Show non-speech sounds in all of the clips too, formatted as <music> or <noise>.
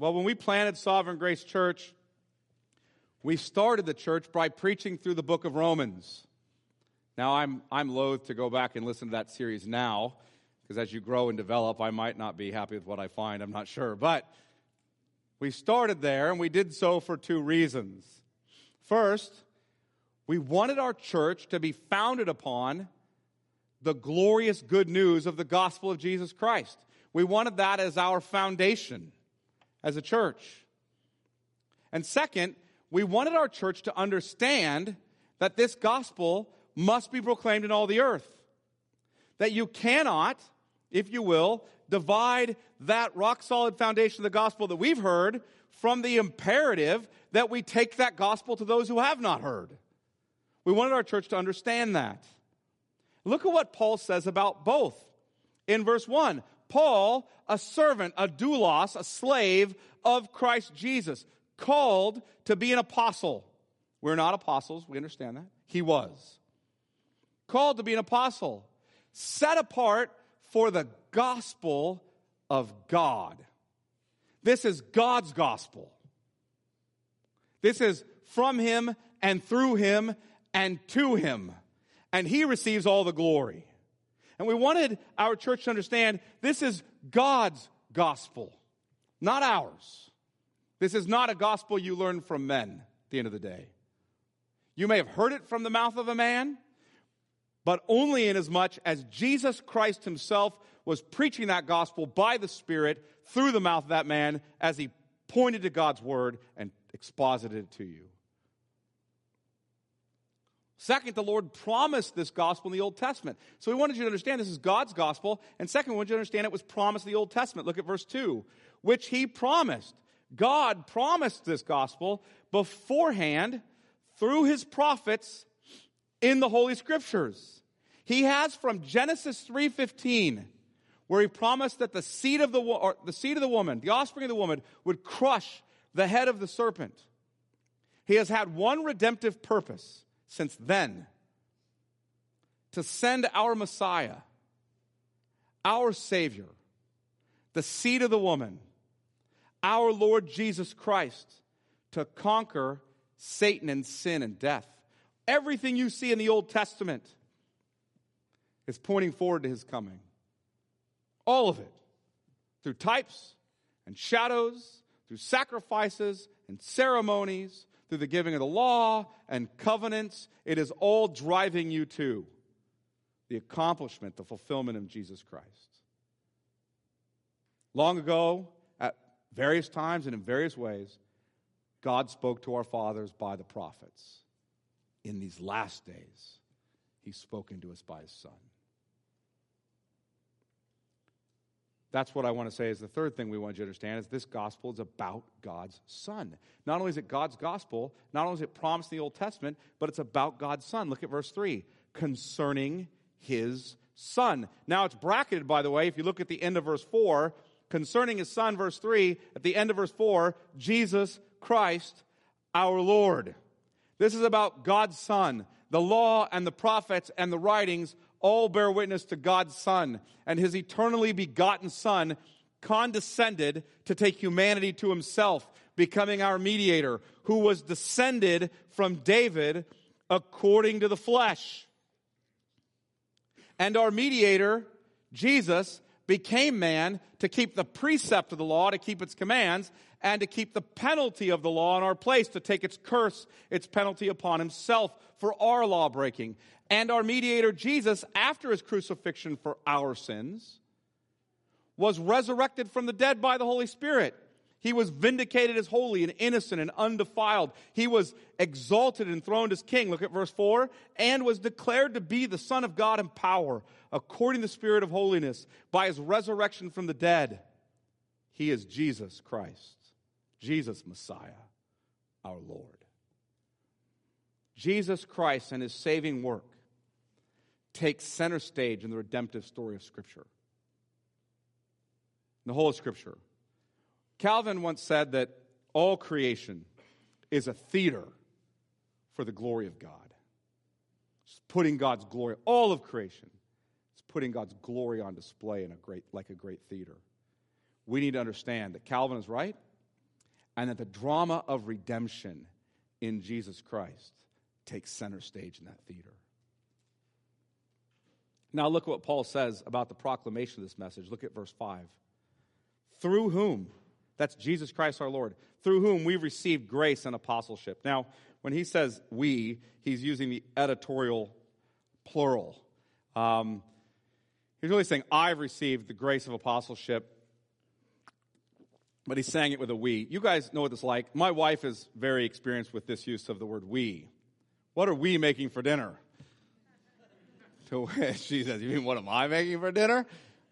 Well, when we planted Sovereign Grace Church, we started the church by preaching through the book of Romans. Now, I'm, I'm loath to go back and listen to that series now, because as you grow and develop, I might not be happy with what I find. I'm not sure. But we started there, and we did so for two reasons. First, we wanted our church to be founded upon the glorious good news of the gospel of Jesus Christ. We wanted that as our foundation as a church. And second, we wanted our church to understand that this gospel must be proclaimed in all the earth. That you cannot, if you will, divide that rock solid foundation of the gospel that we've heard from the imperative that we take that gospel to those who have not heard. We wanted our church to understand that. Look at what Paul says about both. In verse 1, Paul, a servant, a doulos, a slave of Christ Jesus, called to be an apostle. We're not apostles, we understand that. He was. Called to be an apostle, set apart for the gospel of God. This is God's gospel. This is from Him and through Him and to Him. And He receives all the glory. And we wanted our church to understand this is God's gospel, not ours. This is not a gospel you learn from men at the end of the day. You may have heard it from the mouth of a man, but only in as much as Jesus Christ himself was preaching that gospel by the Spirit through the mouth of that man as he pointed to God's word and exposited it to you. Second, the Lord promised this gospel in the Old Testament. So we wanted you to understand this is God's gospel. And second, we wanted you to understand it was promised in the Old Testament. Look at verse 2. Which he promised. God promised this gospel beforehand through his prophets in the Holy Scriptures. He has from Genesis 3:15 where he promised that the seed of the the seed of the woman, the offspring of the woman would crush the head of the serpent. He has had one redemptive purpose since then to send our Messiah, our Savior, the seed of the woman, our Lord Jesus Christ, to conquer Satan and sin and death. Everything you see in the Old Testament is pointing forward to his coming. All of it. Through types and shadows, through sacrifices and ceremonies, through the giving of the law and covenants. It is all driving you to the accomplishment, the fulfillment of Jesus Christ. Long ago, at various times and in various ways, God spoke to our fathers by the prophets. In these last days, He's spoken to us by His Son. That's what I want to say is the third thing we want you to understand is this gospel is about God's Son. Not only is it God's gospel, not only is it promised in the Old Testament, but it's about God's Son. Look at verse 3 concerning his Son. Now it's bracketed, by the way, if you look at the end of verse 4, concerning his Son, verse 3, at the end of verse 4, Jesus Christ our Lord. This is about God's Son. The law and the prophets and the writings all bear witness to God's Son, and his eternally begotten Son condescended to take humanity to himself, becoming our mediator, who was descended from David according to the flesh. And our mediator, Jesus, became man to keep the precept of the law, to keep its commands, and to keep the penalty of the law in our place, to take its curse, its penalty upon himself for our law breaking. And our mediator Jesus, after his crucifixion for our sins, was resurrected from the dead by the Holy Spirit. He was vindicated as holy and innocent and undefiled. He was exalted and throned as king. Look at verse 4. And was declared to be the Son of God in power, according to the Spirit of holiness, by his resurrection from the dead. He is Jesus Christ, Jesus Messiah, our Lord. Jesus Christ and his saving work takes center stage in the redemptive story of Scripture, the whole of Scripture. Calvin once said that all creation is a theater for the glory of God. It's putting God's glory, all of creation, it's putting God's glory on display in a great, like a great theater. We need to understand that Calvin is right and that the drama of redemption in Jesus Christ takes center stage in that theater. Now, look at what Paul says about the proclamation of this message. Look at verse 5. Through whom, that's Jesus Christ our Lord, through whom we've received grace and apostleship. Now, when he says we, he's using the editorial plural. Um, he's really saying, I've received the grace of apostleship, but he's saying it with a we. You guys know what it's like. My wife is very experienced with this use of the word we. What are we making for dinner? <laughs> To which she says, You mean what am I making for dinner?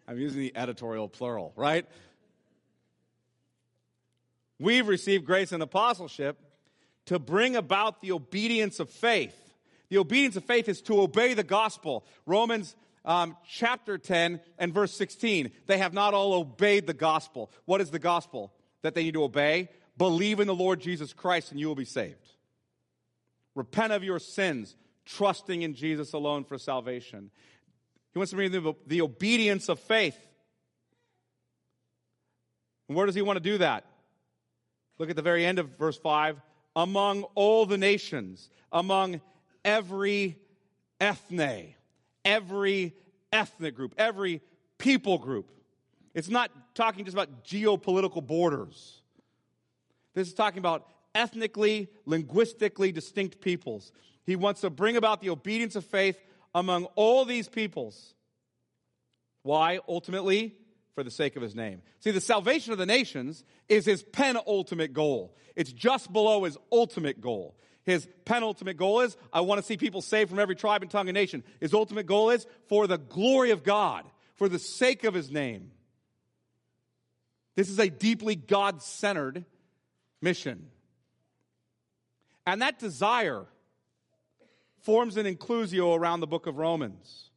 I'm using the editorial plural, right? We've received grace and apostleship to bring about the obedience of faith. The obedience of faith is to obey the gospel. Romans um, chapter 10 and verse 16. They have not all obeyed the gospel. What is the gospel that they need to obey? Believe in the Lord Jesus Christ and you will be saved. Repent of your sins, trusting in Jesus alone for salvation. He wants to bring the, the obedience of faith. And where does he want to do that? Look at the very end of verse 5 among all the nations, among every ethne, every ethnic group, every people group. It's not talking just about geopolitical borders. This is talking about ethnically, linguistically distinct peoples. He wants to bring about the obedience of faith among all these peoples. Why? Ultimately, for the sake of his name. See, the salvation of the nations is his penultimate goal. It's just below his ultimate goal. His penultimate goal is, I want to see people saved from every tribe and tongue and nation. His ultimate goal is, for the glory of God, for the sake of his name. This is a deeply God centered mission. And that desire forms an inclusio around the book of Romans.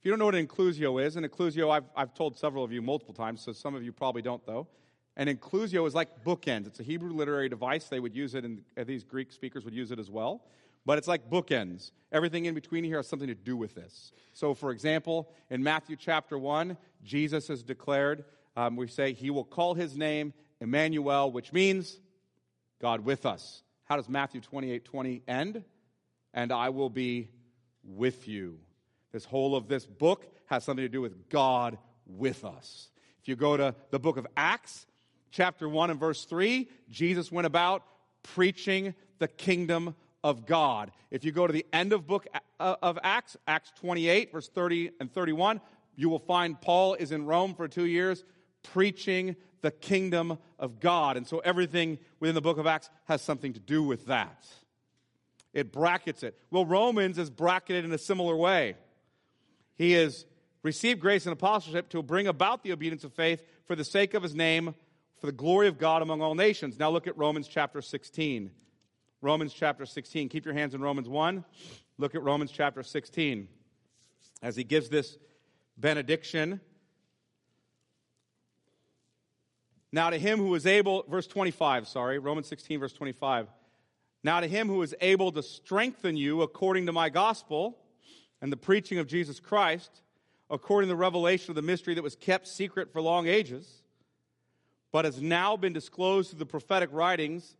If you don't know what an inclusio is, an inclusio, I've, I've told several of you multiple times, so some of you probably don't, though. An inclusio is like bookends. It's a Hebrew literary device. They would use it, and these Greek speakers would use it as well. But it's like bookends. Everything in between here has something to do with this. So, for example, in Matthew chapter 1, Jesus has declared, um, we say, He will call His name Emmanuel, which means God with us. How does Matthew 28 20 end? And I will be with you. This whole of this book has something to do with God with us. If you go to the book of Acts, chapter 1 and verse 3, Jesus went about preaching the kingdom of God. If you go to the end of book uh, of Acts, Acts 28 verse 30 and 31, you will find Paul is in Rome for 2 years preaching the kingdom of God. And so everything within the book of Acts has something to do with that. It brackets it. Well, Romans is bracketed in a similar way. He has received grace and apostleship to bring about the obedience of faith for the sake of his name, for the glory of God among all nations. Now look at Romans chapter 16. Romans chapter 16. Keep your hands in Romans 1. Look at Romans chapter 16. As he gives this benediction. Now to him who is able, verse 25, sorry, Romans 16, verse 25. Now to him who is able to strengthen you according to my gospel and the preaching of Jesus Christ, according to the revelation of the mystery that was kept secret for long ages, but has now been disclosed through the prophetic writings,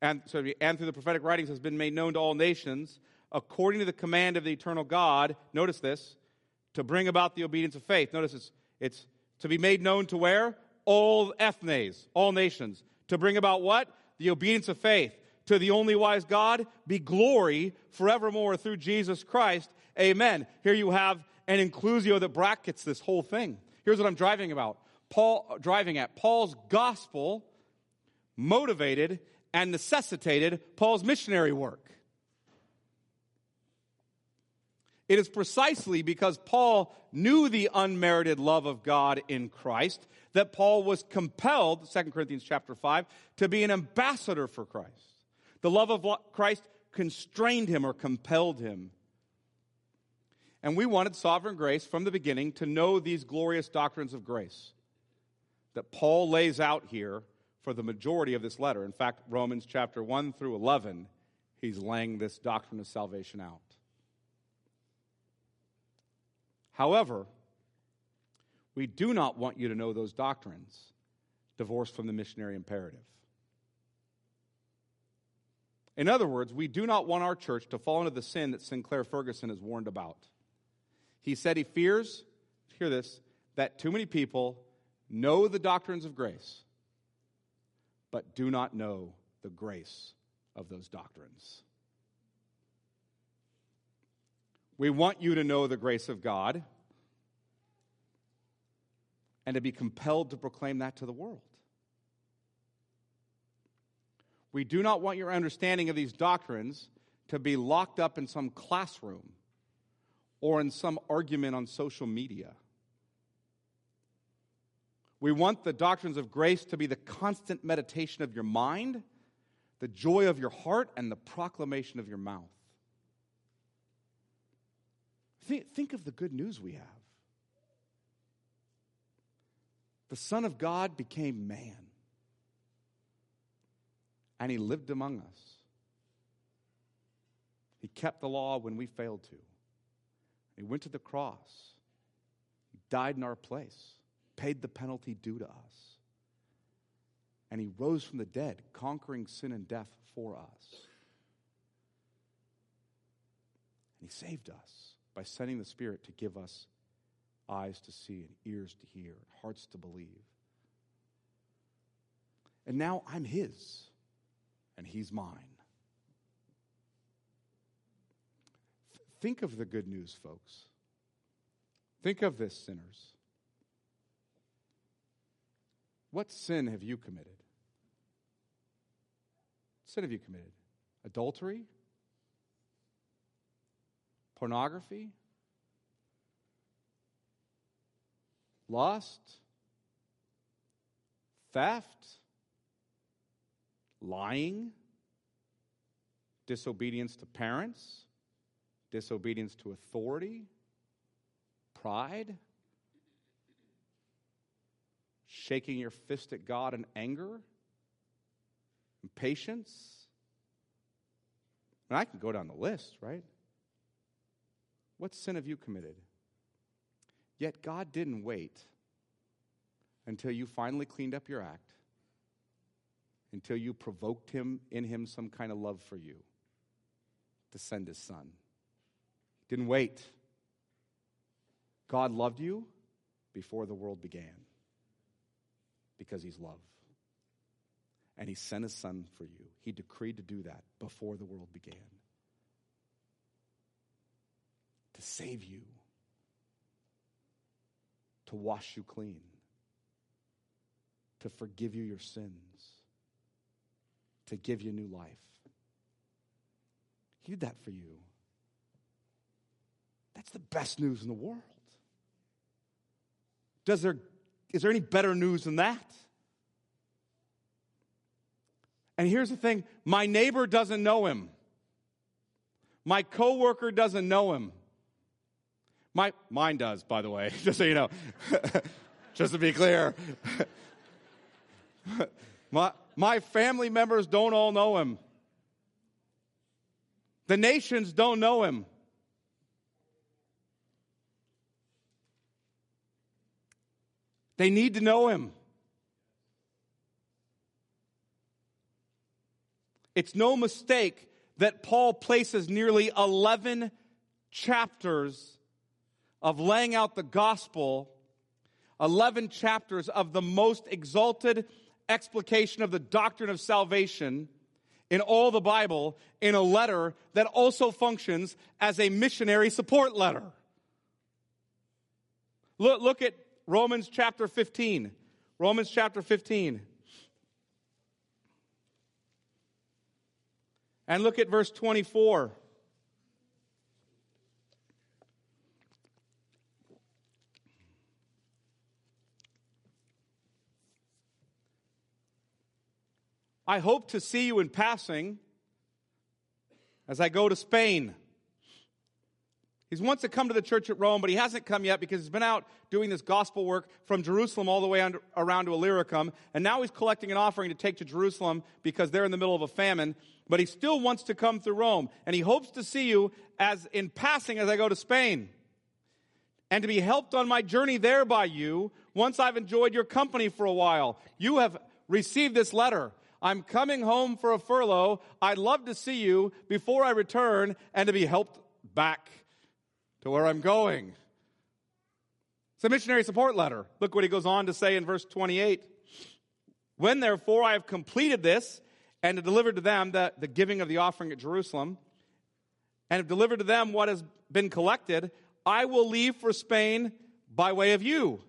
and, sorry, and through the prophetic writings has been made known to all nations, according to the command of the eternal God, notice this, to bring about the obedience of faith. Notice it's, it's to be made known to where? All ethnes, all nations. To bring about what? The obedience of faith to the only wise God be glory forevermore through Jesus Christ. Amen. Here you have an inclusio that brackets this whole thing. Here's what I'm driving about. Paul driving at Paul's gospel motivated and necessitated Paul's missionary work. It is precisely because Paul knew the unmerited love of God in Christ that Paul was compelled, 2 Corinthians chapter 5, to be an ambassador for Christ. The love of Christ constrained him or compelled him. And we wanted sovereign grace from the beginning to know these glorious doctrines of grace that Paul lays out here for the majority of this letter. In fact, Romans chapter 1 through 11, he's laying this doctrine of salvation out. However, we do not want you to know those doctrines divorced from the missionary imperative. In other words, we do not want our church to fall into the sin that Sinclair Ferguson has warned about. He said he fears, hear this, that too many people know the doctrines of grace, but do not know the grace of those doctrines. We want you to know the grace of God and to be compelled to proclaim that to the world. We do not want your understanding of these doctrines to be locked up in some classroom or in some argument on social media. We want the doctrines of grace to be the constant meditation of your mind, the joy of your heart, and the proclamation of your mouth. Think, of the good news we have. The Son of God became man and he lived among us. He kept the law when we failed to. He went to the cross. He died in our place, paid the penalty due to us. And he rose from the dead, conquering sin and death for us. And he saved us by sending the Spirit to give us eyes to see and ears to hear, and hearts to believe. And now I'm his and he's mine. Think of the good news, folks. Think of this, sinners. What sin have you committed? What sin have you committed? Adultery? Pornography? Lust? Theft? lying, disobedience to parents, disobedience to authority, pride, shaking your fist at God in anger, impatience. And I can go down the list, right? What sin have you committed? Yet God didn't wait until you finally cleaned up your act until you provoked him in him some kind of love for you to send his son. Didn't wait. God loved you before the world began because he's love. And he sent his son for you. He decreed to do that before the world began. To save you, to wash you clean, to forgive you your sins to give you new life. He did that for you. That's the best news in the world. Does there, is there any better news than that? And here's the thing my neighbor doesn't know him. My coworker doesn't know him. My, mine does, by the way, <laughs> just so you know. <laughs> just to be clear. <laughs> my, my family members don't all know him. The nations don't know him. They need to know him. It's no mistake that Paul places nearly 11 chapters of laying out the gospel, 11 chapters of the most exalted explication of the doctrine of salvation in all the Bible in a letter that also functions as a missionary support letter. Look, look at Romans chapter 15. Romans chapter 15. And look at verse 24. I hope to see you in passing as I go to Spain. He's wants to come to the church at Rome, but he hasn't come yet because he's been out doing this gospel work from Jerusalem all the way around to Illyricum. And now he's collecting an offering to take to Jerusalem because they're in the middle of a famine. But he still wants to come through Rome. And he hopes to see you as in passing as I go to Spain. And to be helped on my journey there by you once I've enjoyed your company for a while. You have received this letter. I'm coming home for a furlough. I'd love to see you before I return and to be helped back to where I'm going. It's a missionary support letter. Look what he goes on to say in verse 28. When therefore I have completed this and have delivered to them the, the giving of the offering at Jerusalem, and have delivered to them what has been collected, I will leave for Spain by way of you.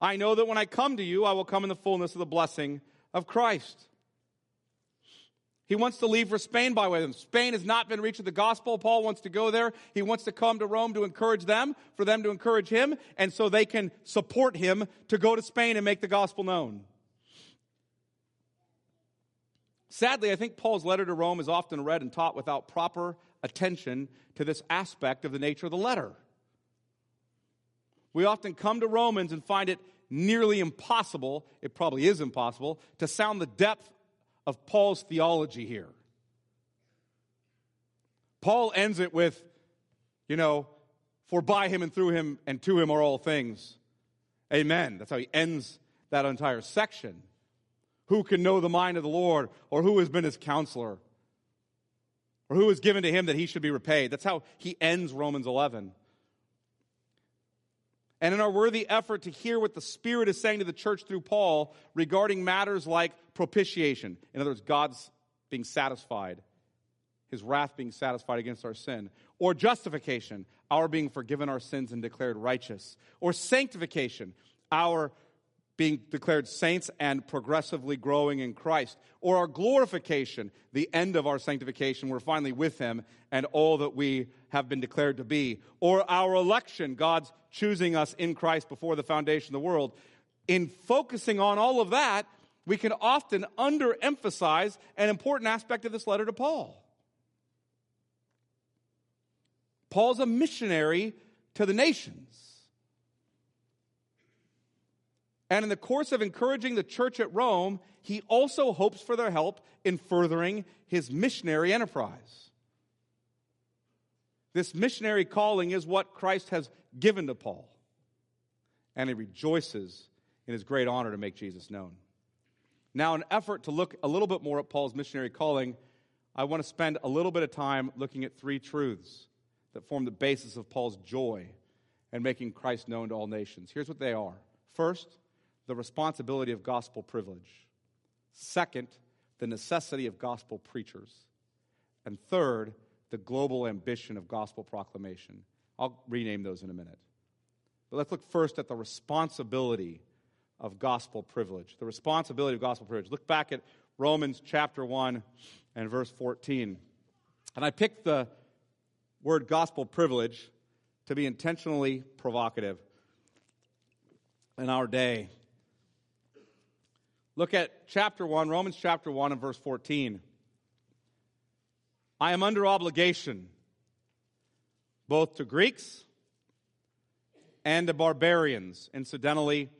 I know that when I come to you, I will come in the fullness of the blessing of Christ. He wants to leave for Spain by way of them. Spain has not been reached with the gospel. Paul wants to go there. He wants to come to Rome to encourage them, for them to encourage him, and so they can support him to go to Spain and make the gospel known. Sadly, I think Paul's letter to Rome is often read and taught without proper attention to this aspect of the nature of the letter. We often come to Romans and find it nearly impossible, it probably is impossible, to sound the depth of Paul's theology here. Paul ends it with, you know, for by him and through him and to him are all things. Amen. That's how he ends that entire section. Who can know the mind of the Lord, or who has been his counselor, or who is given to him that he should be repaid? That's how he ends Romans 11. And in our worthy effort to hear what the Spirit is saying to the church through Paul regarding matters like propitiation, in other words, God's being satisfied, his wrath being satisfied against our sin, or justification, our being forgiven our sins and declared righteous, or sanctification, our being declared saints and progressively growing in Christ, or our glorification, the end of our sanctification, we're finally with Him and all that we have been declared to be, or our election, God's choosing us in Christ before the foundation of the world. In focusing on all of that, we can often underemphasize an important aspect of this letter to Paul. Paul's a missionary to the nations. And in the course of encouraging the church at Rome, he also hopes for their help in furthering his missionary enterprise. This missionary calling is what Christ has given to Paul. And he rejoices in his great honor to make Jesus known. Now, in effort to look a little bit more at Paul's missionary calling, I want to spend a little bit of time looking at three truths that form the basis of Paul's joy and making Christ known to all nations. Here's what they are. First, the responsibility of gospel privilege. Second, the necessity of gospel preachers. And third, the global ambition of gospel proclamation. I'll rename those in a minute. But let's look first at the responsibility of gospel privilege. The responsibility of gospel privilege. Look back at Romans chapter 1 and verse 14. And I picked the word gospel privilege to be intentionally provocative in our day. Look at chapter 1, Romans chapter 1 and verse 14. I am under obligation both to Greeks and to barbarians. Incidentally,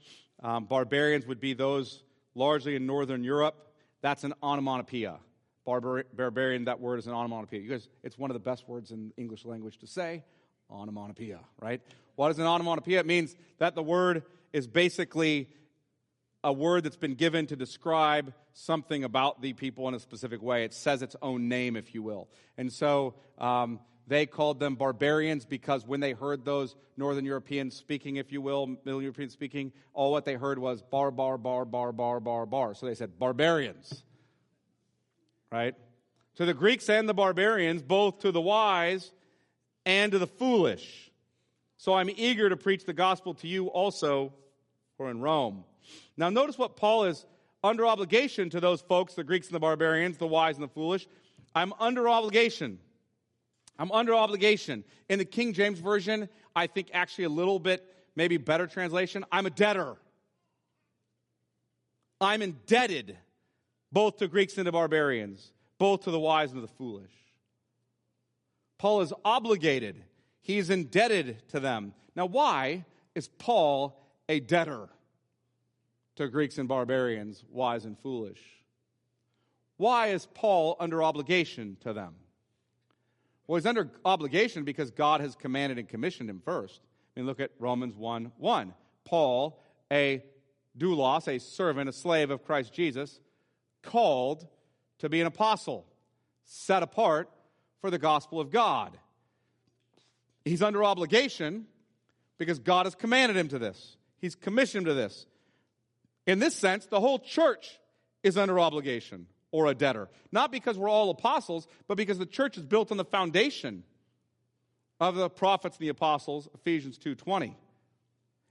um, barbarians would be those largely in northern Europe. That's an onomatopoeia. Barbar- barbarian, that word is an onomatopoeia. You guys, it's one of the best words in English language to say, onomatopoeia, right? What is an onomatopoeia? It means that the word is basically a word that's been given to describe something about the people in a specific way. It says its own name, if you will. And so um, they called them barbarians because when they heard those Northern Europeans speaking, if you will, Middle Europeans speaking, all what they heard was bar, bar, bar, bar, bar, bar, bar. So they said barbarians. Right? To the Greeks and the barbarians, both to the wise and to the foolish. So I'm eager to preach the gospel to you also who are in Rome. Now, notice what Paul is under obligation to those folks, the Greeks and the barbarians, the wise and the foolish. I'm under obligation. I'm under obligation. In the King James Version, I think actually a little bit maybe better translation I'm a debtor. I'm indebted both to Greeks and to barbarians, both to the wise and to the foolish. Paul is obligated, he's indebted to them. Now, why is Paul a debtor? To Greeks and barbarians, wise and foolish. Why is Paul under obligation to them? Well, he's under obligation because God has commanded and commissioned him first. I mean, look at Romans 1 1. Paul, a doulos, a servant, a slave of Christ Jesus, called to be an apostle, set apart for the gospel of God. He's under obligation because God has commanded him to this. He's commissioned him to this. In this sense, the whole church is under obligation or a debtor. Not because we're all apostles, but because the church is built on the foundation of the prophets and the apostles, Ephesians 2:20.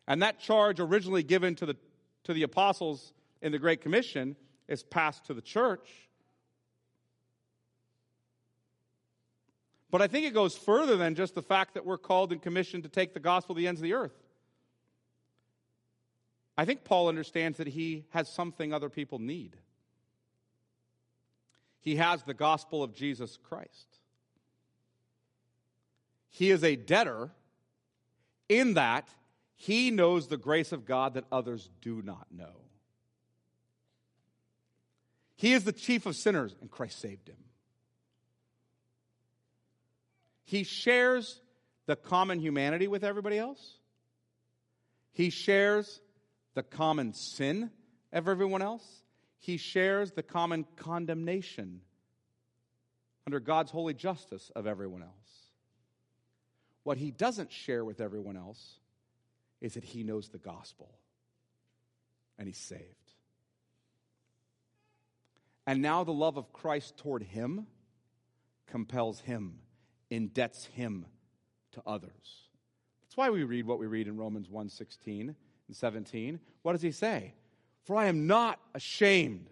And that charge originally given to the to the apostles in the Great Commission is passed to the church. But I think it goes further than just the fact that we're called and commissioned to take the gospel to the ends of the earth. I think Paul understands that he has something other people need. He has the gospel of Jesus Christ. He is a debtor in that he knows the grace of God that others do not know. He is the chief of sinners, and Christ saved him. He shares the common humanity with everybody else. He shares the common sin of everyone else. He shares the common condemnation under God's holy justice of everyone else. What he doesn't share with everyone else is that he knows the gospel and he's saved. And now the love of Christ toward him compels him, indebts him to others. That's why we read what we read in Romans 1:16 and 17. What does he say? For I am not ashamed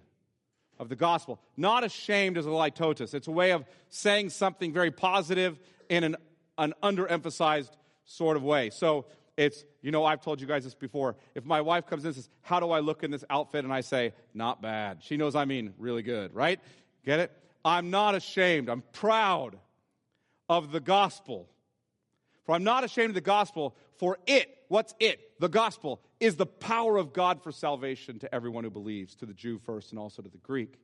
of the gospel. Not ashamed as a litotes. It's a way of saying something very positive in an, an underemphasized sort of way. So it's, you know, I've told you guys this before. If my wife comes in and says, How do I look in this outfit? And I say, Not bad. She knows I mean really good, right? Get it? I'm not ashamed. I'm proud of the gospel. For I'm not ashamed of the gospel, for it, what's it? The gospel is the power of God for salvation to everyone who believes, to the Jew first and also to the Greek.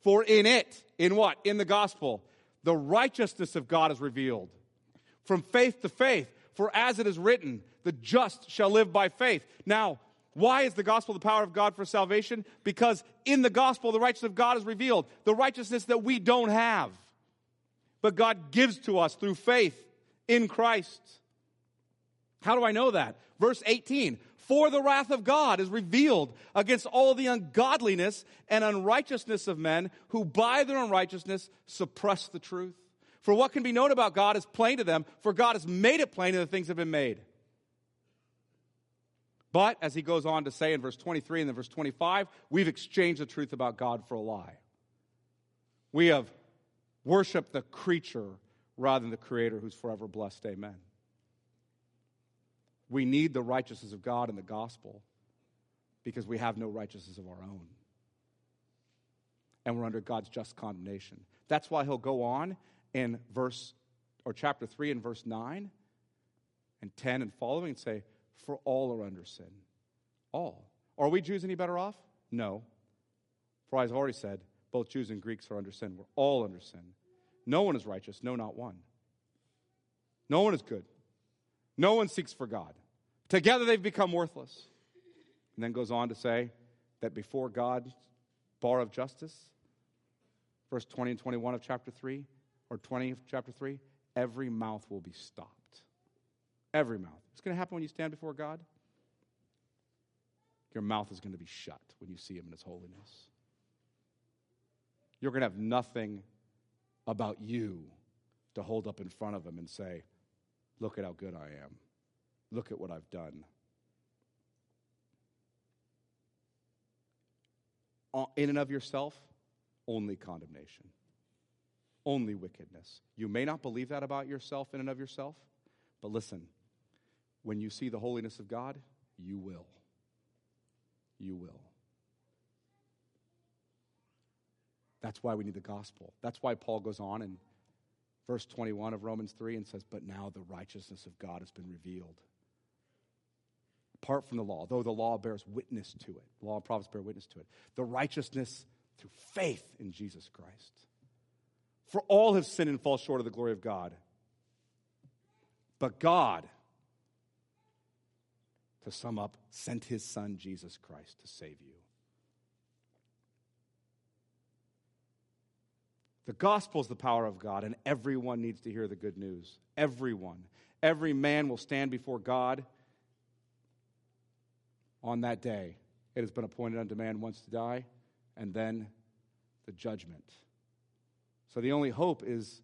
For in it, in what? In the gospel, the righteousness of God is revealed from faith to faith. For as it is written, the just shall live by faith. Now, why is the gospel the power of God for salvation? Because in the gospel, the righteousness of God is revealed, the righteousness that we don't have, but God gives to us through faith in Christ. How do I know that? Verse 18 For the wrath of God is revealed against all the ungodliness and unrighteousness of men who by their unrighteousness suppress the truth. For what can be known about God is plain to them, for God has made it plain, and the things that have been made. But, as he goes on to say in verse 23 and then verse 25, we've exchanged the truth about God for a lie. We have worshiped the creature rather than the creator who's forever blessed. Amen. We need the righteousness of God in the gospel because we have no righteousness of our own. And we're under God's just condemnation. That's why he'll go on in verse or chapter 3 and verse 9 and 10 and following and say, For all are under sin. All. Are we Jews any better off? No. For I've already said, both Jews and Greeks are under sin. We're all under sin. No one is righteous, no, not one. No one is good. No one seeks for God. Together they've become worthless. And then goes on to say that before God's bar of justice, verse 20 and 21 of chapter 3, or 20 of chapter 3, every mouth will be stopped. Every mouth. What's going to happen when you stand before God? Your mouth is going to be shut when you see Him in His holiness. You're going to have nothing about you to hold up in front of Him and say, Look at how good I am. Look at what I've done. Uh, in and of yourself, only condemnation, only wickedness. You may not believe that about yourself in and of yourself, but listen, when you see the holiness of God, you will. You will. That's why we need the gospel. That's why Paul goes on in verse 21 of Romans 3 and says, But now the righteousness of God has been revealed. Apart from the law, though the law bears witness to it, the law and prophets bear witness to it, the righteousness through faith in Jesus Christ. For all have sinned and fall short of the glory of God. But God, to sum up, sent his son Jesus Christ to save you. The gospel is the power of God, and everyone needs to hear the good news. Everyone. Every man will stand before God on that day. It has been appointed unto man once to die, and then the judgment. So the only hope is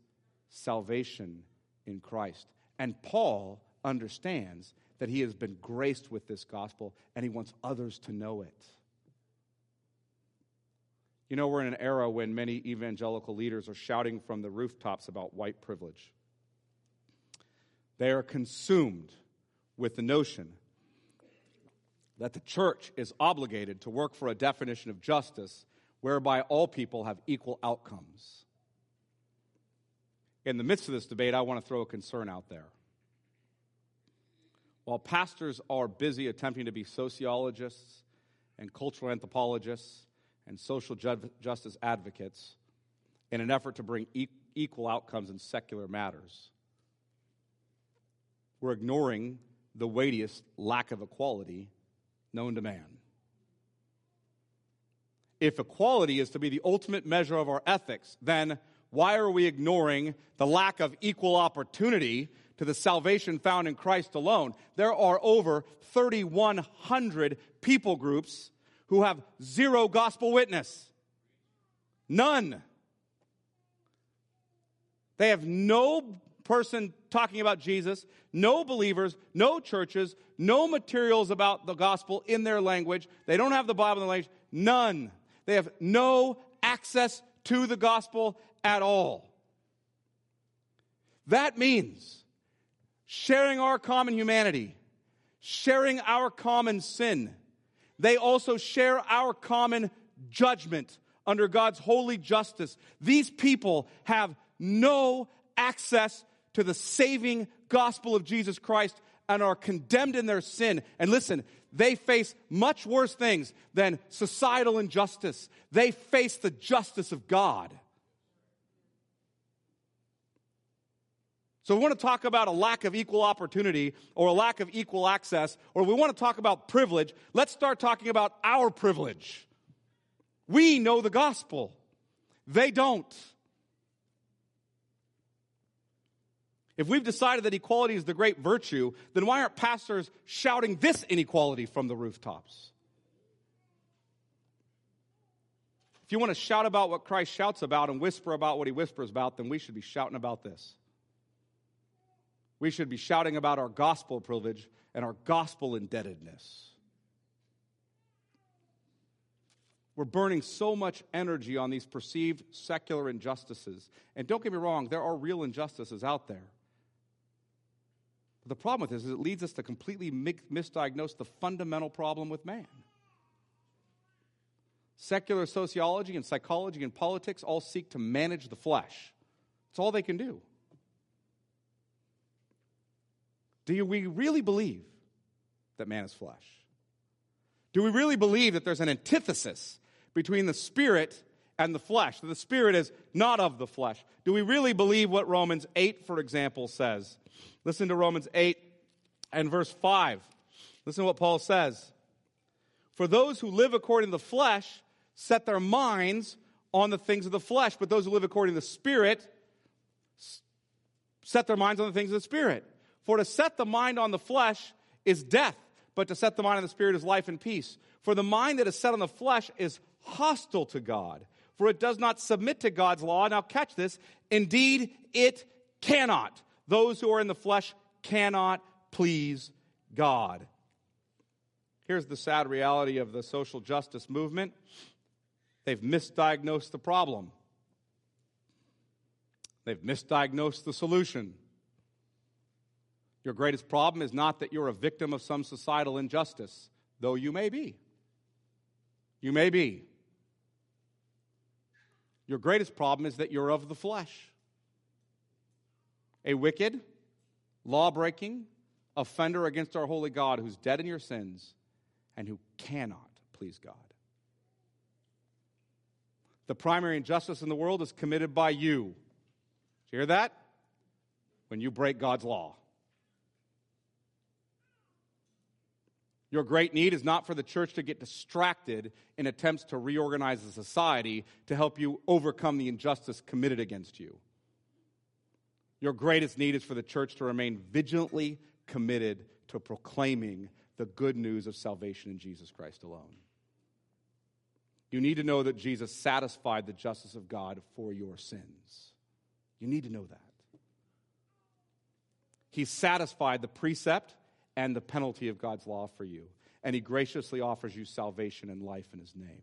salvation in Christ. And Paul understands that he has been graced with this gospel, and he wants others to know it. You know, we're in an era when many evangelical leaders are shouting from the rooftops about white privilege. They are consumed with the notion that the church is obligated to work for a definition of justice whereby all people have equal outcomes. In the midst of this debate, I want to throw a concern out there. While pastors are busy attempting to be sociologists and cultural anthropologists and social ju- justice advocates in an effort to bring e- equal outcomes in secular matters. We're ignoring the weightiest lack of equality known to man. If equality is to be the ultimate measure of our ethics, then why are we ignoring the lack of equal opportunity to the salvation found in Christ alone? There are over 3,100 people groups who have zero gospel witness. None. They have no person talking about Jesus, no believers, no churches, no materials about the gospel in their language. They don't have the Bible in their language. None. They have no access to the gospel at all. That means sharing our common humanity, sharing our common sin, they also share our common judgment under God's holy justice. These people have no access to the saving gospel of Jesus Christ and are condemned in their sin. And listen, they face much worse things than societal injustice. They face the justice of God. So, we want to talk about a lack of equal opportunity or a lack of equal access, or we want to talk about privilege. Let's start talking about our privilege. We know the gospel, they don't. If we've decided that equality is the great virtue, then why aren't pastors shouting this inequality from the rooftops? If you want to shout about what Christ shouts about and whisper about what he whispers about, then we should be shouting about this we should be shouting about our gospel privilege and our gospel indebtedness. We're burning so much energy on these perceived secular injustices. And don't get me wrong, there are real injustices out there. But the problem with this is it leads us to completely misdiagnose the fundamental problem with man. Secular sociology and psychology and politics all seek to manage the flesh. It's all they can do. Do we really believe that man is flesh? Do we really believe that there's an antithesis between the spirit and the flesh? The spirit is not of the flesh? Do we really believe what Romans 8, for example, says? Listen to Romans 8 and verse 5. Listen to what Paul says. For those who live according to the flesh set their minds on the things of the flesh, but those who live according to the Spirit set their minds on the things of the Spirit. For to set the mind on the flesh is death, but to set the mind on the spirit is life and peace. For the mind that is set on the flesh is hostile to God, for it does not submit to God's law. Now, catch this. Indeed, it cannot. Those who are in the flesh cannot please God. Here's the sad reality of the social justice movement they've misdiagnosed the problem, they've misdiagnosed the solution. Your greatest problem is not that you're a victim of some societal injustice, though you may be. You may be. Your greatest problem is that you're of the flesh. A wicked, law breaking offender against our holy God who's dead in your sins and who cannot please God. The primary injustice in the world is committed by you. Did you hear that? When you break God's law. Your great need is not for the church to get distracted in attempts to reorganize the society to help you overcome the injustice committed against you. Your greatest need is for the church to remain vigilantly committed to proclaiming the good news of salvation in Jesus Christ alone. You need to know that Jesus satisfied the justice of God for your sins. You need to know that. He satisfied the precept and the penalty of God's law for you, and He graciously offers you salvation and life in His name.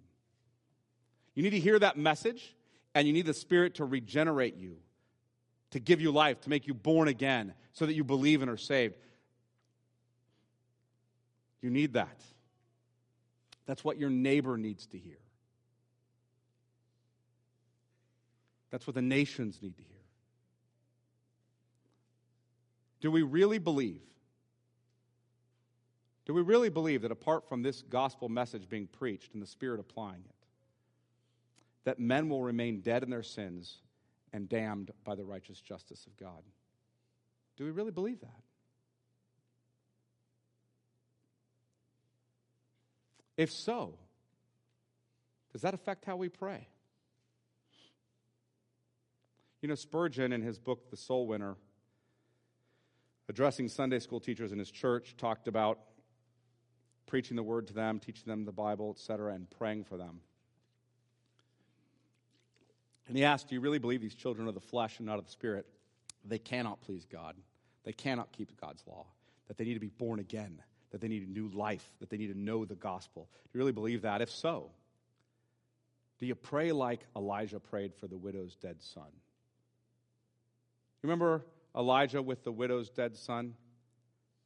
You need to hear that message, and you need the Spirit to regenerate you, to give you life, to make you born again, so that you believe and are saved. You need that. That's what your neighbor needs to hear. That's what the nations need to hear. Do we really believe? Do we really believe that apart from this gospel message being preached and the Spirit applying it, that men will remain dead in their sins and damned by the righteous justice of God? Do we really believe that? If so, does that affect how we pray? You know, Spurgeon, in his book, The Soul Winner, addressing Sunday school teachers in his church, talked about preaching the word to them, teaching them the Bible, etc., and praying for them. And he asked, Do you really believe these children are the flesh and not of the spirit? They cannot please God. They cannot keep God's law. That they need to be born again. That they need a new life. That they need to know the gospel. Do you really believe that? If so, do you pray like Elijah prayed for the widow's dead son? Remember Elijah with the widow's dead son?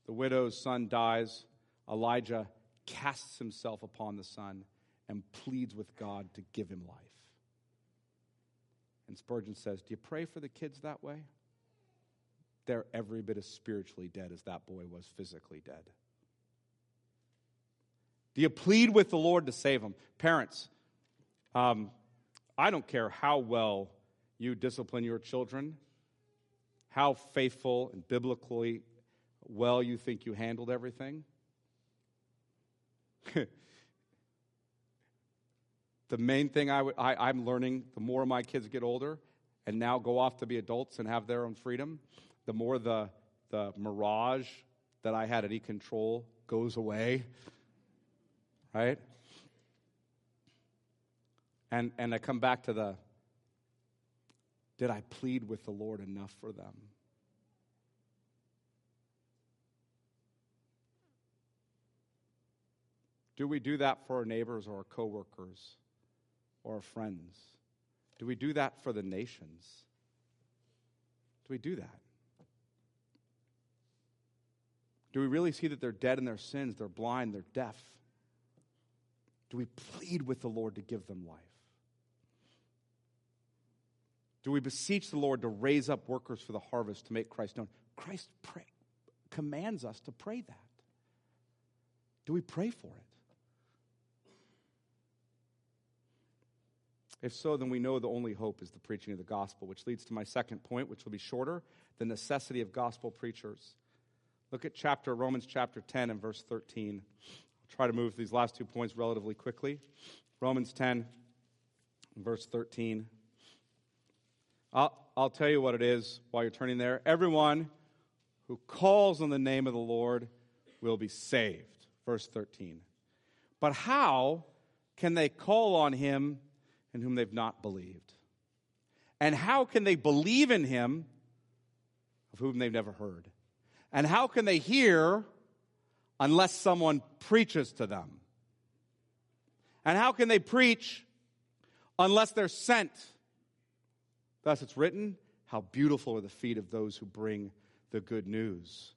The widow's son dies. Elijah casts himself upon the son and pleads with God to give him life. And Spurgeon says, Do you pray for the kids that way? They're every bit as spiritually dead as that boy was physically dead. Do you plead with the Lord to save them? Parents, um, I don't care how well you discipline your children, how faithful and biblically well you think you handled everything. <laughs> the main thing I, w- I, I'm learning the more my kids get older and now go off to be adults and have their own freedom, the more the, the mirage that I had any control goes away. Right? And, and I come back to the did I plead with the Lord enough for them? Do we do that for our neighbors or our coworkers or our friends? Do we do that for the nations? Do we do that? Do we really see that they're dead in their sins, they're blind, they're deaf? Do we plead with the Lord to give them life? Do we beseech the Lord to raise up workers for the harvest to make Christ known? Christ pray, commands us to pray that. Do we pray for it? If so, then we know the only hope is the preaching of the gospel, which leads to my second point, which will be shorter the necessity of gospel preachers. Look at chapter Romans chapter 10 and verse 13. I'll try to move these last two points relatively quickly. Romans 10 verse 13. I'll, I'll tell you what it is while you're turning there. Everyone who calls on the name of the Lord will be saved. Verse 13. But how can they call on him in whom they've not believed? And how can they believe in him of whom they've never heard? And how can they hear unless someone preaches to them? And how can they preach unless they're sent? Thus it's written, How beautiful are the feet of those who bring the good news.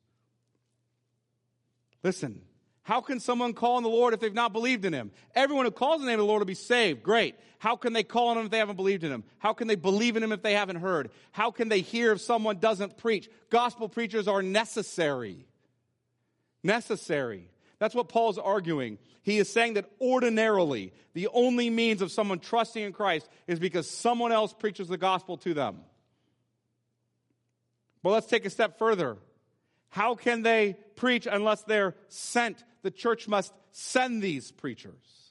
Listen, how can someone call on the Lord if they've not believed in him? Everyone who calls on the name of the Lord will be saved. Great. How can they call on him if they haven't believed in him? How can they believe in him if they haven't heard? How can they hear if someone doesn't preach? Gospel preachers are necessary. Necessary. That's what Paul's arguing. He is saying that ordinarily, the only means of someone trusting in Christ is because someone else preaches the gospel to them. But let's take a step further. How can they preach unless they're sent? The church must send these preachers,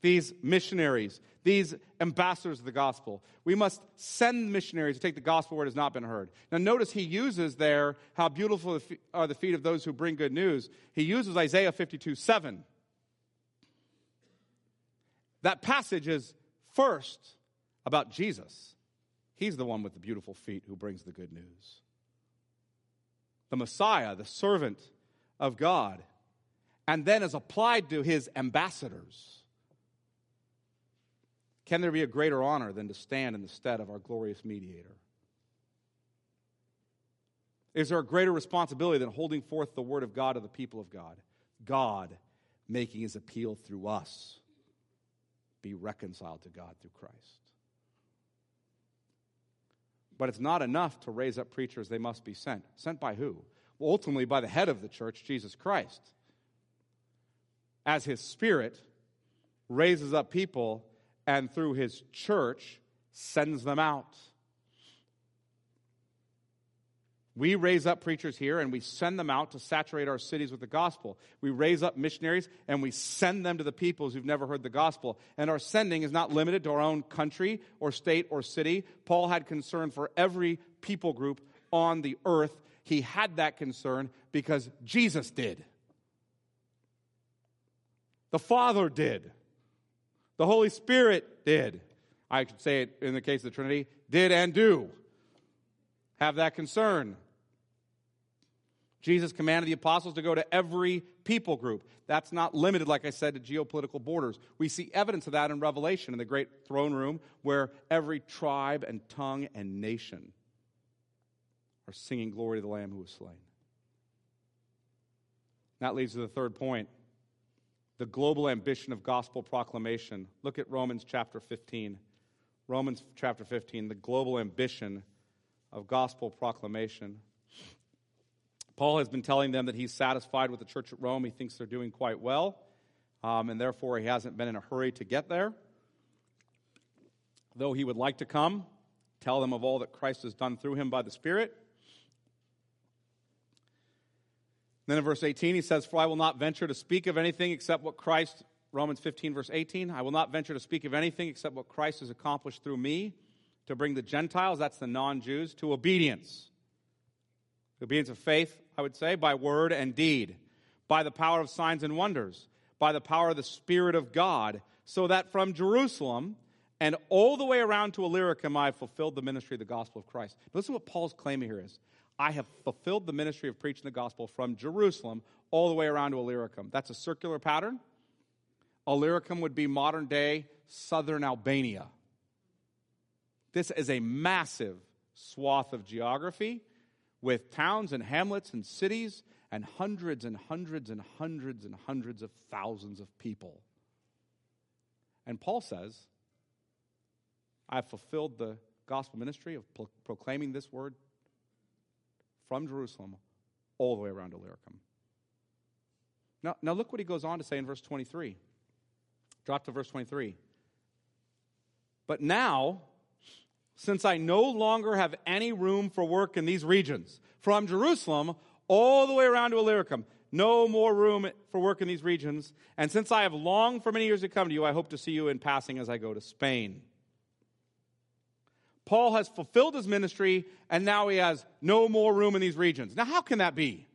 these missionaries, these ambassadors of the gospel. We must send missionaries to take the gospel where it has not been heard. Now, notice he uses there how beautiful are the feet of those who bring good news. He uses Isaiah 52 7. That passage is first about Jesus. He's the one with the beautiful feet who brings the good news the Messiah, the servant of God, and then is applied to his ambassadors. Can there be a greater honor than to stand in the stead of our glorious mediator? Is there a greater responsibility than holding forth the word of God to the people of God? God making his appeal through us. Be reconciled to God through Christ. But it's not enough to raise up preachers, they must be sent. Sent by who? Well, ultimately, by the head of the church, Jesus Christ. As his spirit raises up people and through his church sends them out. We raise up preachers here and we send them out to saturate our cities with the gospel. We raise up missionaries and we send them to the peoples who've never heard the gospel. And our sending is not limited to our own country or state or city. Paul had concern for every people group on the earth. He had that concern because Jesus did. The Father did. The Holy Spirit did. I should say it in the case of the Trinity, did and do have that concern. Jesus commanded the apostles to go to every people group. That's not limited, like I said, to geopolitical borders. We see evidence of that in Revelation in the great throne room where every tribe and tongue and nation are singing glory to the Lamb who was slain. That leads to the third point the global ambition of gospel proclamation. Look at Romans chapter 15. Romans chapter 15, the global ambition of gospel proclamation. Paul has been telling them that he's satisfied with the church at Rome. He thinks they're doing quite well, um, and therefore he hasn't been in a hurry to get there. Though he would like to come, tell them of all that Christ has done through him by the Spirit. Then in verse 18, he says, For I will not venture to speak of anything except what Christ, Romans 15, verse 18, I will not venture to speak of anything except what Christ has accomplished through me to bring the Gentiles, that's the non Jews, to obedience. Obedience of faith, I would say, by word and deed, by the power of signs and wonders, by the power of the Spirit of God, so that from Jerusalem and all the way around to Illyricum I have fulfilled the ministry of the gospel of Christ. Listen to what Paul's claiming here is. I have fulfilled the ministry of preaching the gospel from Jerusalem all the way around to Illyricum. That's a circular pattern. Illyricum would be modern day southern Albania. This is a massive swath of geography with towns and hamlets and cities and hundreds and hundreds and hundreds and hundreds of thousands of people. And Paul says, I've fulfilled the gospel ministry of pro- proclaiming this word from Jerusalem all the way around Illyricum. Now, now look what he goes on to say in verse 23. Drop to verse 23. But now, since I no longer have any room for work in these regions, from Jerusalem all the way around to Illyricum, no more room for work in these regions. And since I have longed for many years to come to you, I hope to see you in passing as I go to Spain. Paul has fulfilled his ministry, and now he has no more room in these regions. Now, how can that be?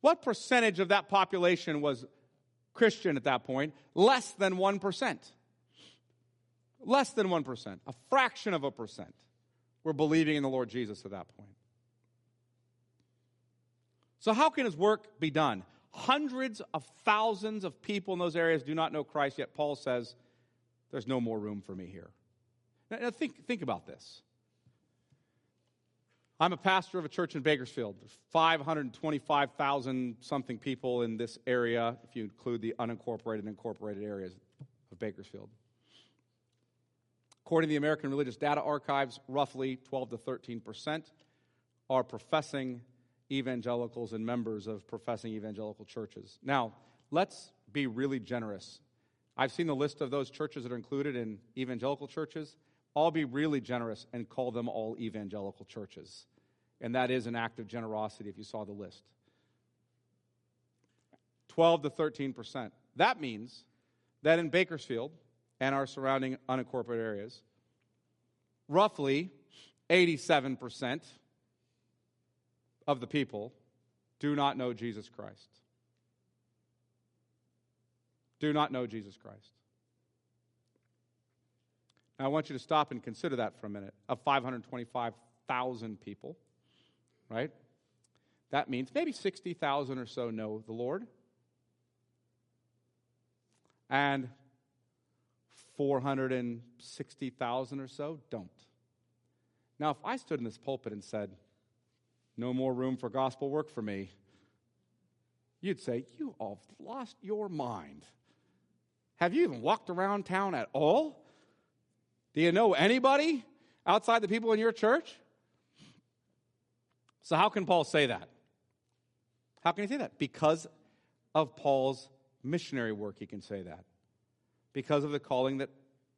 What percentage of that population was Christian at that point? Less than 1%. Less than 1%, a fraction of a percent, were believing in the Lord Jesus at that point. So, how can his work be done? Hundreds of thousands of people in those areas do not know Christ, yet Paul says, There's no more room for me here. Now, now think, think about this. I'm a pastor of a church in Bakersfield. There's 525,000 something people in this area, if you include the unincorporated and incorporated areas of Bakersfield. According to the American Religious Data Archives, roughly 12 to 13 percent are professing evangelicals and members of professing evangelical churches. Now, let's be really generous. I've seen the list of those churches that are included in evangelical churches. I'll be really generous and call them all evangelical churches. and that is an act of generosity if you saw the list. 12 to 13%. That means that in Bakersfield and our surrounding unincorporated areas, roughly 87% of the people do not know Jesus Christ. Do not know Jesus Christ. Now, I want you to stop and consider that for a minute. Of 525,000 people, right? That means maybe 60,000 or so know the Lord. And 460,000 or so don't. Now, if I stood in this pulpit and said, no more room for gospel work for me, you'd say, You all lost your mind. Have you even walked around town at all? Do you know anybody outside the people in your church? So, how can Paul say that? How can he say that? Because of Paul's missionary work, he can say that. Because of the calling that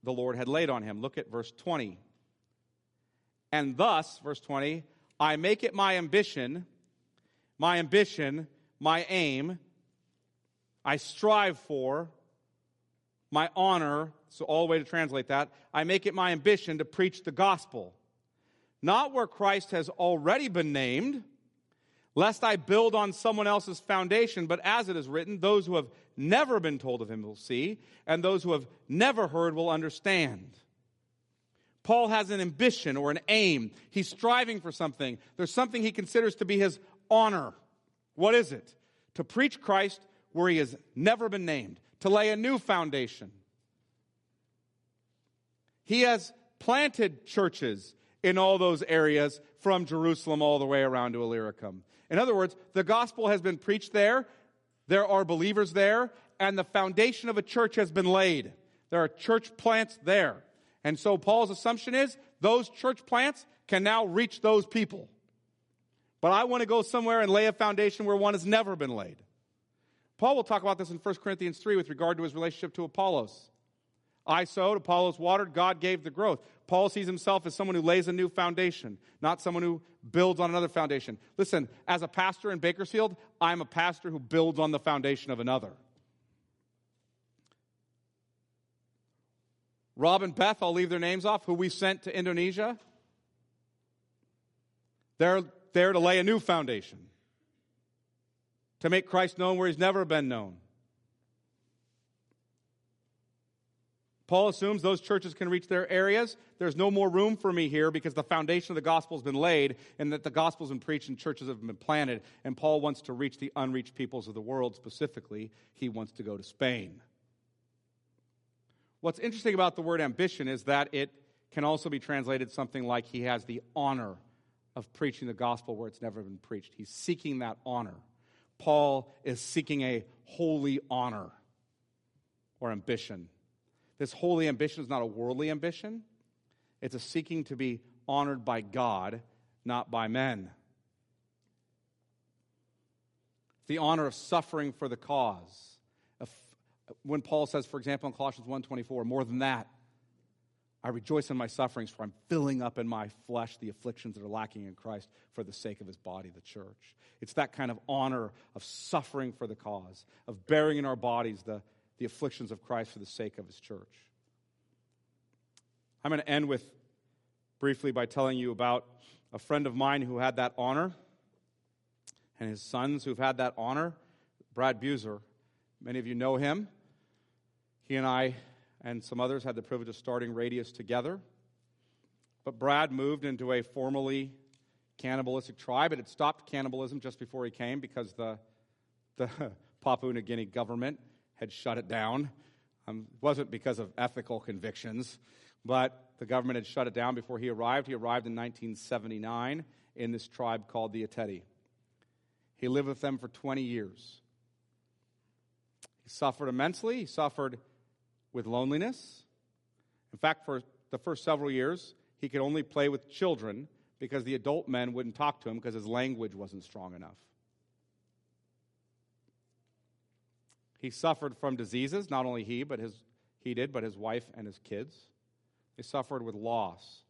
the Lord had laid on him. Look at verse 20. And thus, verse 20, I make it my ambition, my ambition, my aim, I strive for, my honor, so all the way to translate that, I make it my ambition to preach the gospel. Not where Christ has already been named, lest I build on someone else's foundation, but as it is written, those who have never been told of him will see, and those who have never heard will understand. Paul has an ambition or an aim. He's striving for something. There's something he considers to be his honor. What is it? To preach Christ where he has never been named, to lay a new foundation. He has planted churches in all those areas from Jerusalem all the way around to Illyricum. In other words, the gospel has been preached there, there are believers there, and the foundation of a church has been laid. There are church plants there. And so Paul's assumption is those church plants can now reach those people. But I want to go somewhere and lay a foundation where one has never been laid. Paul will talk about this in 1 Corinthians 3 with regard to his relationship to Apollos. I sowed, Apollos watered, God gave the growth. Paul sees himself as someone who lays a new foundation, not someone who builds on another foundation. Listen, as a pastor in Bakersfield, I'm a pastor who builds on the foundation of another. Rob and Beth, I'll leave their names off, who we sent to Indonesia. They're there to lay a new foundation, to make Christ known where he's never been known. Paul assumes those churches can reach their areas. There's no more room for me here because the foundation of the gospel has been laid and that the gospel has been preached and churches have been planted. And Paul wants to reach the unreached peoples of the world. Specifically, he wants to go to Spain. What's interesting about the word ambition is that it can also be translated something like he has the honor of preaching the gospel where it's never been preached. He's seeking that honor. Paul is seeking a holy honor or ambition. This holy ambition is not a worldly ambition, it's a seeking to be honored by God, not by men. The honor of suffering for the cause when Paul says, for example, in Colossians 1.24, more than that, I rejoice in my sufferings, for I'm filling up in my flesh the afflictions that are lacking in Christ for the sake of his body, the church. It's that kind of honor of suffering for the cause, of bearing in our bodies the, the afflictions of Christ for the sake of his church. I'm going to end with briefly by telling you about a friend of mine who had that honor and his sons who've had that honor. Brad Buser. Many of you know him. He and I and some others had the privilege of starting Radius together. But Brad moved into a formerly cannibalistic tribe. It had stopped cannibalism just before he came because the, the <laughs> Papua New Guinea government had shut it down. Um, it wasn't because of ethical convictions, but the government had shut it down before he arrived. He arrived in 1979 in this tribe called the Atedi. He lived with them for 20 years. He suffered immensely. He suffered with loneliness. In fact, for the first several years, he could only play with children because the adult men wouldn't talk to him because his language wasn't strong enough. He suffered from diseases, not only he, but his, he did, but his wife and his kids. They suffered with loss.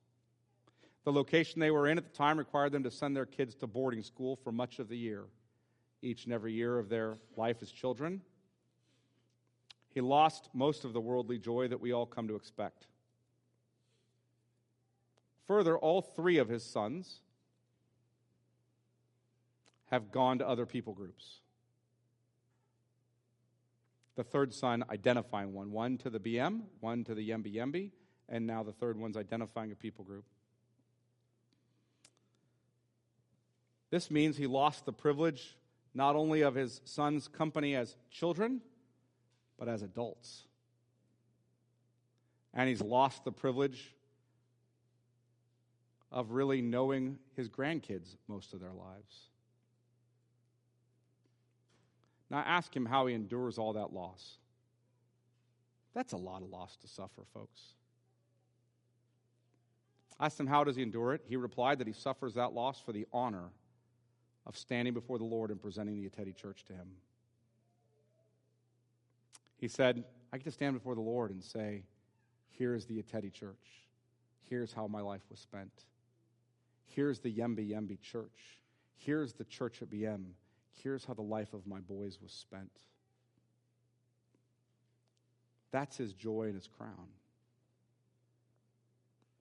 The location they were in at the time required them to send their kids to boarding school for much of the year, each and every year of their life as children. He lost most of the worldly joy that we all come to expect. Further, all three of his sons have gone to other people groups. The third son identifying one, one to the BM, one to the Yembi Yembi, and now the third one's identifying a people group. This means he lost the privilege not only of his son's company as children, but as adults. And he's lost the privilege of really knowing his grandkids most of their lives. Now, ask him how he endures all that loss. That's a lot of loss to suffer, folks. I asked him, How does he endure it? He replied that he suffers that loss for the honor of standing before the Lord and presenting the Atedi church to him. He said, I get to stand before the Lord and say, Here's the Atedi church. Here's how my life was spent. Here's the Yembi Yembi church. Here's the church at BM. Here's how the life of my boys was spent. That's his joy and his crown.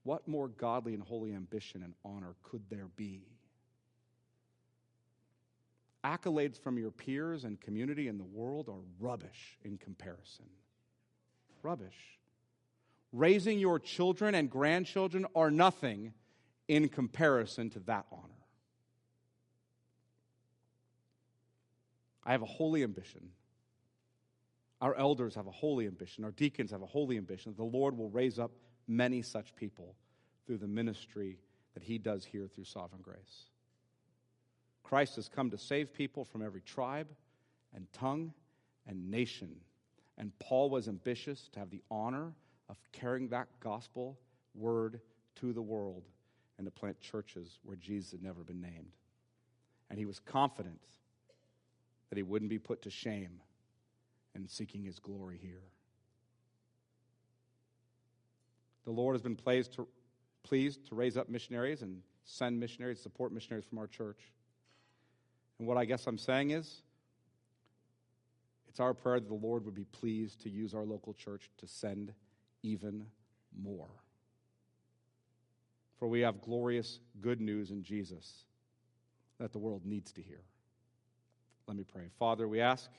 What more godly and holy ambition and honor could there be? Accolades from your peers and community in the world are rubbish in comparison. Rubbish. Raising your children and grandchildren are nothing in comparison to that honor. I have a holy ambition. Our elders have a holy ambition. Our deacons have a holy ambition. The Lord will raise up many such people through the ministry that He does here through sovereign grace. Christ has come to save people from every tribe and tongue and nation. And Paul was ambitious to have the honor of carrying that gospel word to the world and to plant churches where Jesus had never been named. And he was confident that he wouldn't be put to shame in seeking his glory here. The Lord has been pleased to, pleased to raise up missionaries and send missionaries, support missionaries from our church. And what I guess I'm saying is, it's our prayer that the Lord would be pleased to use our local church to send even more. For we have glorious good news in Jesus that the world needs to hear. Let me pray. Father, we ask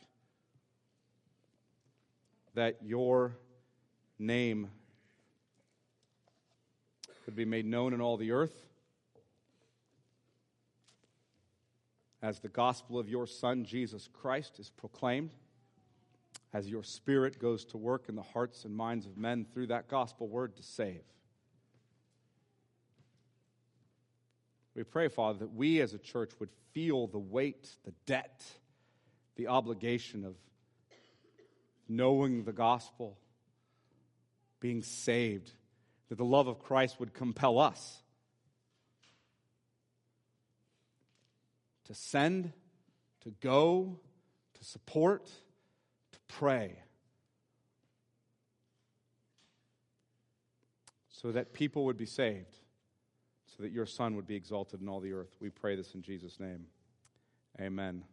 that your name would be made known in all the earth as the gospel of your Son, Jesus Christ, is proclaimed, as your Spirit goes to work in the hearts and minds of men through that gospel word to save. We pray, Father, that we as a church would feel the weight, the debt, the obligation of knowing the gospel, being saved, that the love of Christ would compel us to send, to go, to support, to pray. So that people would be saved, so that your Son would be exalted in all the earth. We pray this in Jesus' name. Amen.